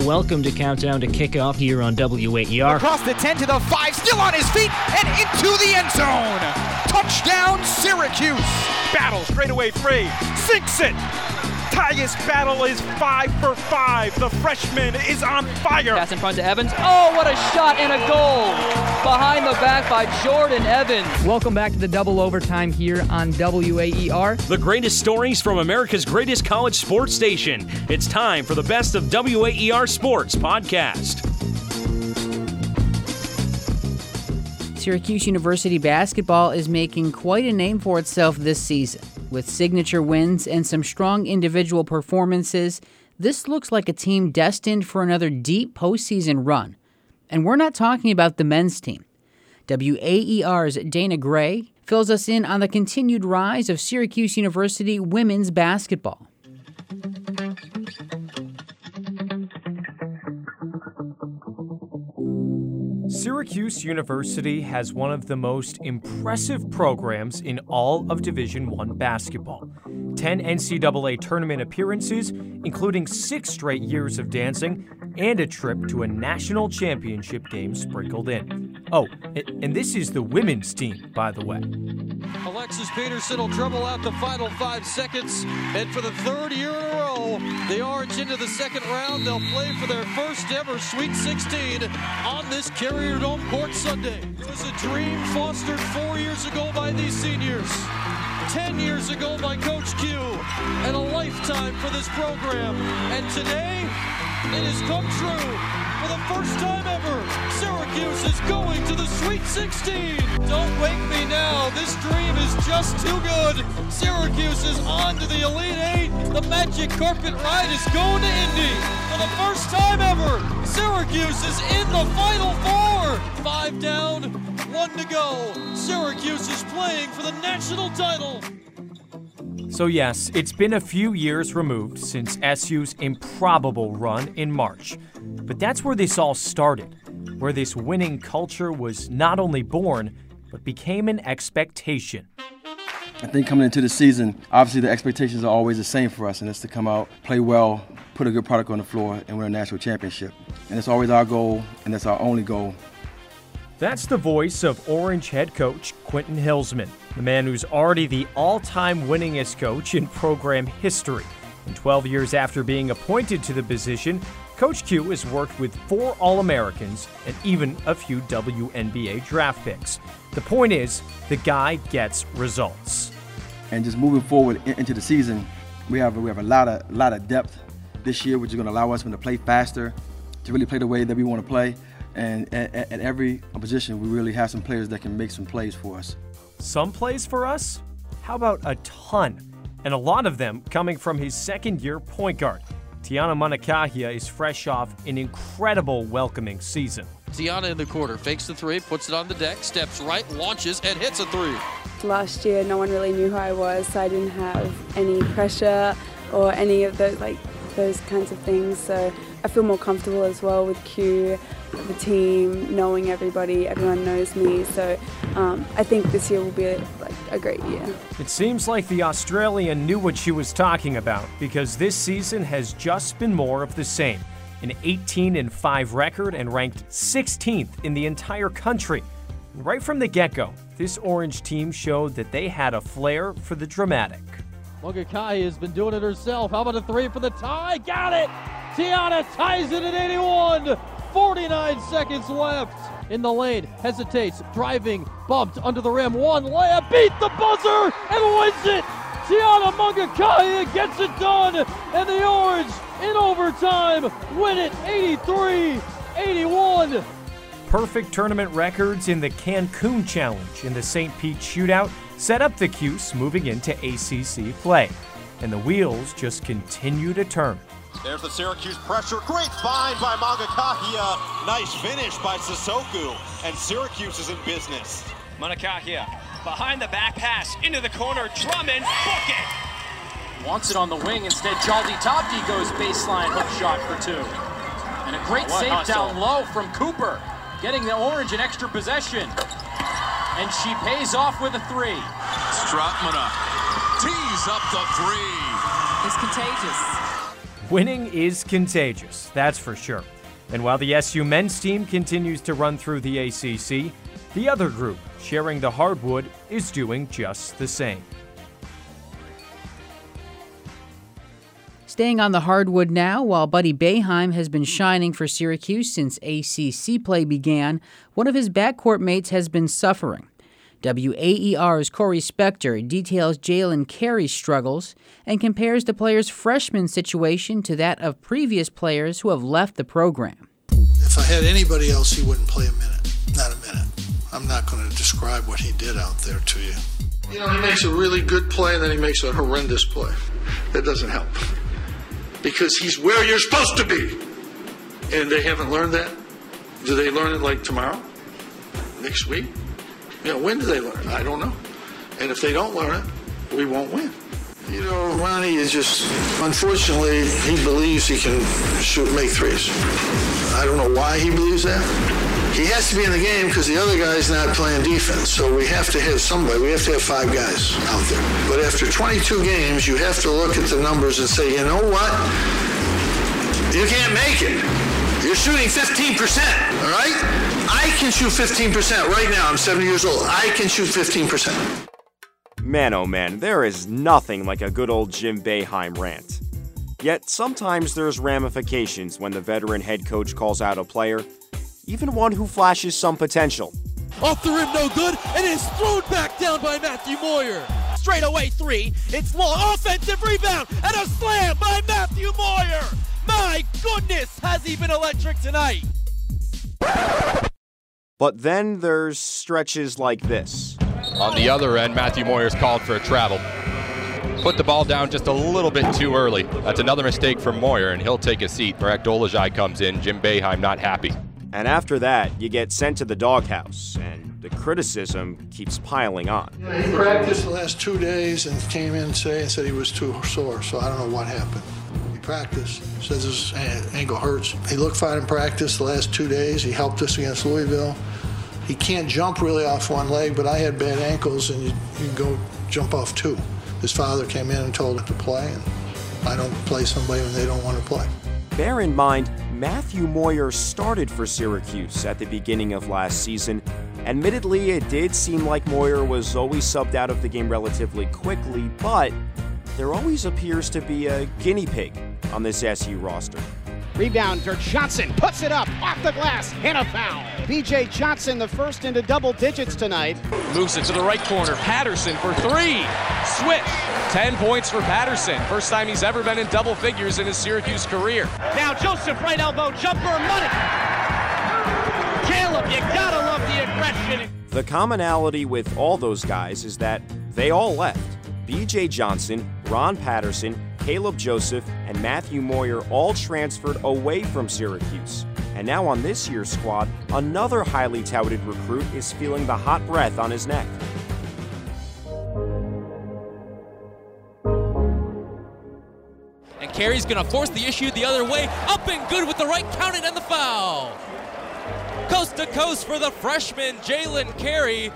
Welcome to Countdown to Kickoff here on WAER. Across the 10 to the 5, still on his feet, and into the end zone. Touchdown, Syracuse. Battle straight away free. Sinks it. Tyus Battle is five for five. The freshman is on fire. Pass in front to Evans. Oh, what a shot and a goal! Behind the back by Jordan Evans. Welcome back to the double overtime here on WAER. The greatest stories from America's greatest college sports station. It's time for the best of WAER Sports podcast. Syracuse University basketball is making quite a name for itself this season. With signature wins and some strong individual performances, this looks like a team destined for another deep postseason run. And we're not talking about the men's team. WAER's Dana Grey fills us in on the continued rise of Syracuse University women's basketball. Syracuse University has one of the most impressive programs in all of Division 1 basketball. 10 NCAA tournament appearances, including 6 straight years of dancing, and a trip to a national championship game sprinkled in. Oh, and this is the women's team, by the way. Alexis Peterson will dribble out the final five seconds, and for the third year in a row, the Orange into the second round. They'll play for their first ever Sweet 16 on this Carrier Dome court Sunday. It was a dream fostered four years ago by these seniors. 10 years ago by Coach Q, and a lifetime for this program. And today, it has come true. For the first time ever, Syracuse is going to the Sweet 16. Don't wake me now. This dream is just too good. Syracuse is on to the Elite Eight. The magic carpet ride is going to Indy. For the first time ever, Syracuse is in the Final Four. Five down, one to go. Syracuse is playing for the national title. So, yes, it's been a few years removed since SU's improbable run in March. But that's where this all started, where this winning culture was not only born, but became an expectation. I think coming into the season, obviously the expectations are always the same for us, and it's to come out, play well, put a good product on the floor, and win a national championship. And it's always our goal, and that's our only goal. That's the voice of Orange head coach Quentin Hillsman, the man who's already the all time winningest coach in program history. And 12 years after being appointed to the position, Coach Q has worked with four All Americans and even a few WNBA draft picks. The point is, the guy gets results. And just moving forward into the season, we have we have a lot of lot of depth this year, which is going to allow us to play faster, to really play the way that we want to play. And at, at every position, we really have some players that can make some plays for us. Some plays for us? How about a ton? And a lot of them coming from his second year point guard. Tiana Mangakahia is fresh off an incredible welcoming season. Tiana in the quarter, fakes the three, puts it on the deck, steps right, launches, and hits a three. Last year, no one really knew who I was, so I didn't have any pressure or any of those like those kinds of things. So I feel more comfortable as well with Q, the team, knowing everybody. Everyone knows me, so um, I think this year will be like a great year. It seems like the Australian knew what she was talking about because this season has just been more of the same. An 18 and 5 record and ranked 16th in the entire country. Right from the get go, this Orange team showed that they had a flair for the dramatic. Mangakahia has been doing it herself. How about a three for the tie? Got it! Tiana ties it at 81. 49 seconds left in the lane. Hesitates, driving, bumped under the rim. One layup, beat the buzzer, and wins it. Tiana Mangakahia gets it done, and the Orange in overtime win it 83 81. Perfect tournament records in the Cancun Challenge in the St. Pete Shootout set up the Cuse moving into ACC play. And the wheels just continue to turn. There's the Syracuse pressure. Great find by Mangakahia. Nice finish by Sissoko. And Syracuse is in business. Mangakahia behind the back pass into the corner. Drummond, book it. Wants it on the wing. Instead, Djaldi-Tabdi goes baseline hook shot for two. And a great What save hustle. down low from Cooper, getting the Orange an extra possession. And she pays off with a three. Strautmane tees up the three. It's contagious. Winning is contagious, that's for sure. And while the SU men's team continues to run through the ACC, the other group, sharing the hardwood, is doing just the same. Staying on the hardwood now, while Buddy Boeheim has been shining for Syracuse since ACC play began, one of his backcourt mates has been suffering. WAER's Corey Spector details Jalen Carey's struggles and compares the player's freshman situation to that of previous players who have left the program. If I had anybody else, he wouldn't play a minute. Not a minute. I'm not going to describe what he did out there to you. You know, he makes a really good play and then he makes a horrendous play. That doesn't help because he's where you're supposed to be. And they haven't learned that. Do they learn it like tomorrow? Next week? You know, when do they learn? I don't know. And if they don't learn it, we won't win. You know, Ronnie is just, unfortunately, he believes he can shoot, make threes. I don't know why he believes that. He has to be in the game because the other guy's not playing defense. So we have to have somebody. We have to have five guys out there. But after 22 games, you have to look at the numbers and say, you know what? You can't make it. You're shooting 15%, all right? I can shoot 15% right now. I'm 70 years old. I can shoot 15%. Man, oh man, there is nothing like a good old Jim Boeheim rant. Yet sometimes there's ramifications when the veteran head coach calls out a player even one who flashes some potential. Off the rim, no good, and it's thrown back down by Matthew Moyer. Straight away three. It's long. Offensive rebound and a slam by Matthew Moyer. My goodness, has he been electric tonight? But then there's stretches like this. On the other end, Matthew Moyer's called for a travel. Put the ball down just a little bit too early. That's another mistake from Moyer, and he'll take a seat. Marek Dolezaj comes in. Jim Boeheim not happy. And after that, you get sent to the doghouse, and the criticism keeps piling on. Yeah, he practiced the last two days and came in today and said he was too sore, so I don't know what happened. He practiced, says his ankle hurts. He looked fine in practice the last two days. He helped us against Louisville. He can't jump really off one leg, but I had bad ankles, and you, you go jump off two. His father came in and told him to play, and I don't play somebody when they don't want to play. Bear in mind, Matthew Moyer started for Syracuse at the beginning of last season. Admittedly, it did seem like Moyer was always subbed out of the game relatively quickly, but there always appears to be a guinea pig on this SU roster. Rebound for Johnson, puts it up off the glass, and a foul. BJ Johnson, the first into double digits tonight. Moves it to the right corner. Patterson for three. Switch. 10 points for Patterson. First time he's ever been in double figures in his Syracuse career. Now Joseph, right elbow, jumper, money. Caleb, you gotta love the aggression. The commonality with all those guys is that they all left. BJ Johnson, Ron Patterson, Caleb Joseph, and Matthew Moyer all transferred away from Syracuse. And now on this year's squad, another highly touted recruit is feeling the hot breath on his neck. And Carey's going to force the issue the other way. Up and good with the right counted and the foul. Coast to coast for the freshman, Jalen Carey.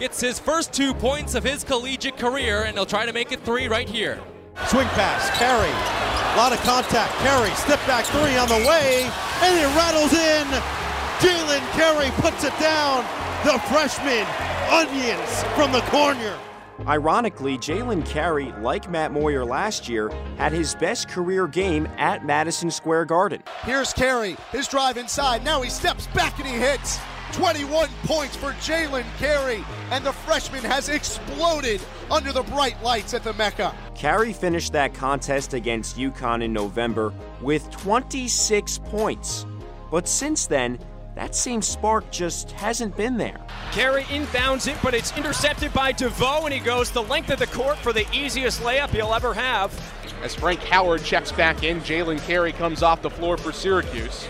Gets his first two points of his collegiate career, and he'll try to make it three right here. Swing pass, Carey. A lot of contact. Carey, step back three on the way, and it rattles in. Jalen Carey puts it down. The freshman, onions from the corner. Ironically, Jalen Carey, like Matt Moyer last year, had his best career game at Madison Square Garden. Here's Carey, his drive inside. Now he steps back and he hits. 21 points for Jalen Carey, and the freshman has exploded under the bright lights at the Mecca. Carey finished that contest against UConn in November with 26 points. But since then, that same spark just hasn't been there. Carey inbounds it, but it's intercepted by DeVoe, and he goes the length of the court for the easiest layup he'll ever have. As Frank Howard checks back in, Jalen Carey comes off the floor for Syracuse.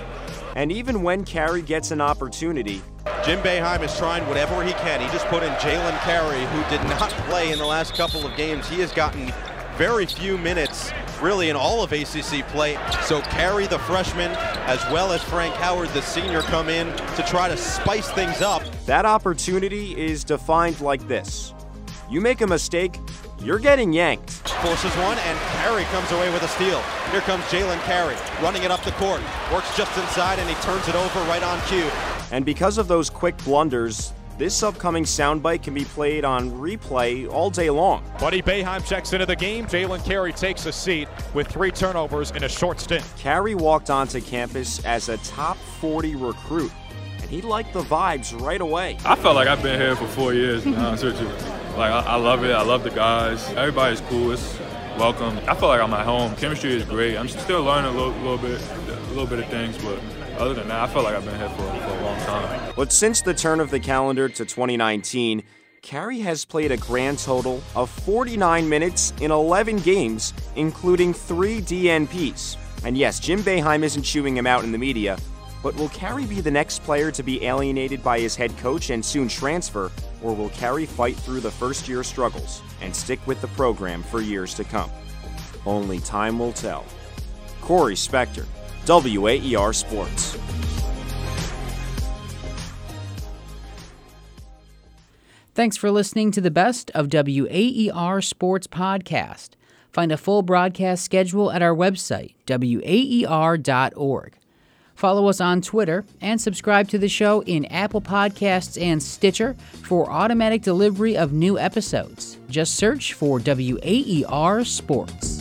And even when Carey gets an opportunity, Jim Boeheim is trying whatever he can. He just put in Jalen Carey, who did not play in the last couple of games. He has gotten very few minutes, really, in all of ACC play. So Carey, the freshman, as well as Frank Howard, the senior, come in to try to spice things up. That opportunity is defined like this. You make a mistake, you're getting yanked. Forces one, and Carey comes away with a steal. Here comes Jalen Carey, running it up the court. Works just inside, and he turns it over right on cue. And because of those quick blunders, this upcoming soundbite can be played on replay all day long. Buddy Boeheim checks into the game. Jalen Carey takes a seat with three turnovers in a short stint. Carey walked onto campus as a top 40 recruit, and he liked the vibes right away. I felt like I've been here for four years, to be honest with. Like, I, I love it. I love the guys. Everybody's cool. It's welcome. I feel like I'm at home. Chemistry is great. I'm still learning a little, little bit, a little bit of things, but other than that, I feel like I've been here for, for a long time. But since the turn of the calendar to 2019, Carey has played a grand total of 49 minutes in 11 games, including three DNPs. And yes, Jim Boeheim isn't chewing him out in the media, but will Carey be the next player to be alienated by his head coach and soon transfer, or will Carey fight through the first year struggles and stick with the program for years to come? Only time will tell. Corey Spector, WAER Sports. Thanks for listening to the best of WAER Sports Podcast. Find a full broadcast schedule at our website, waer.org. Follow us on Twitter and subscribe to the show in Apple Podcasts and Stitcher for automatic delivery of new episodes. Just search for WAER Sports.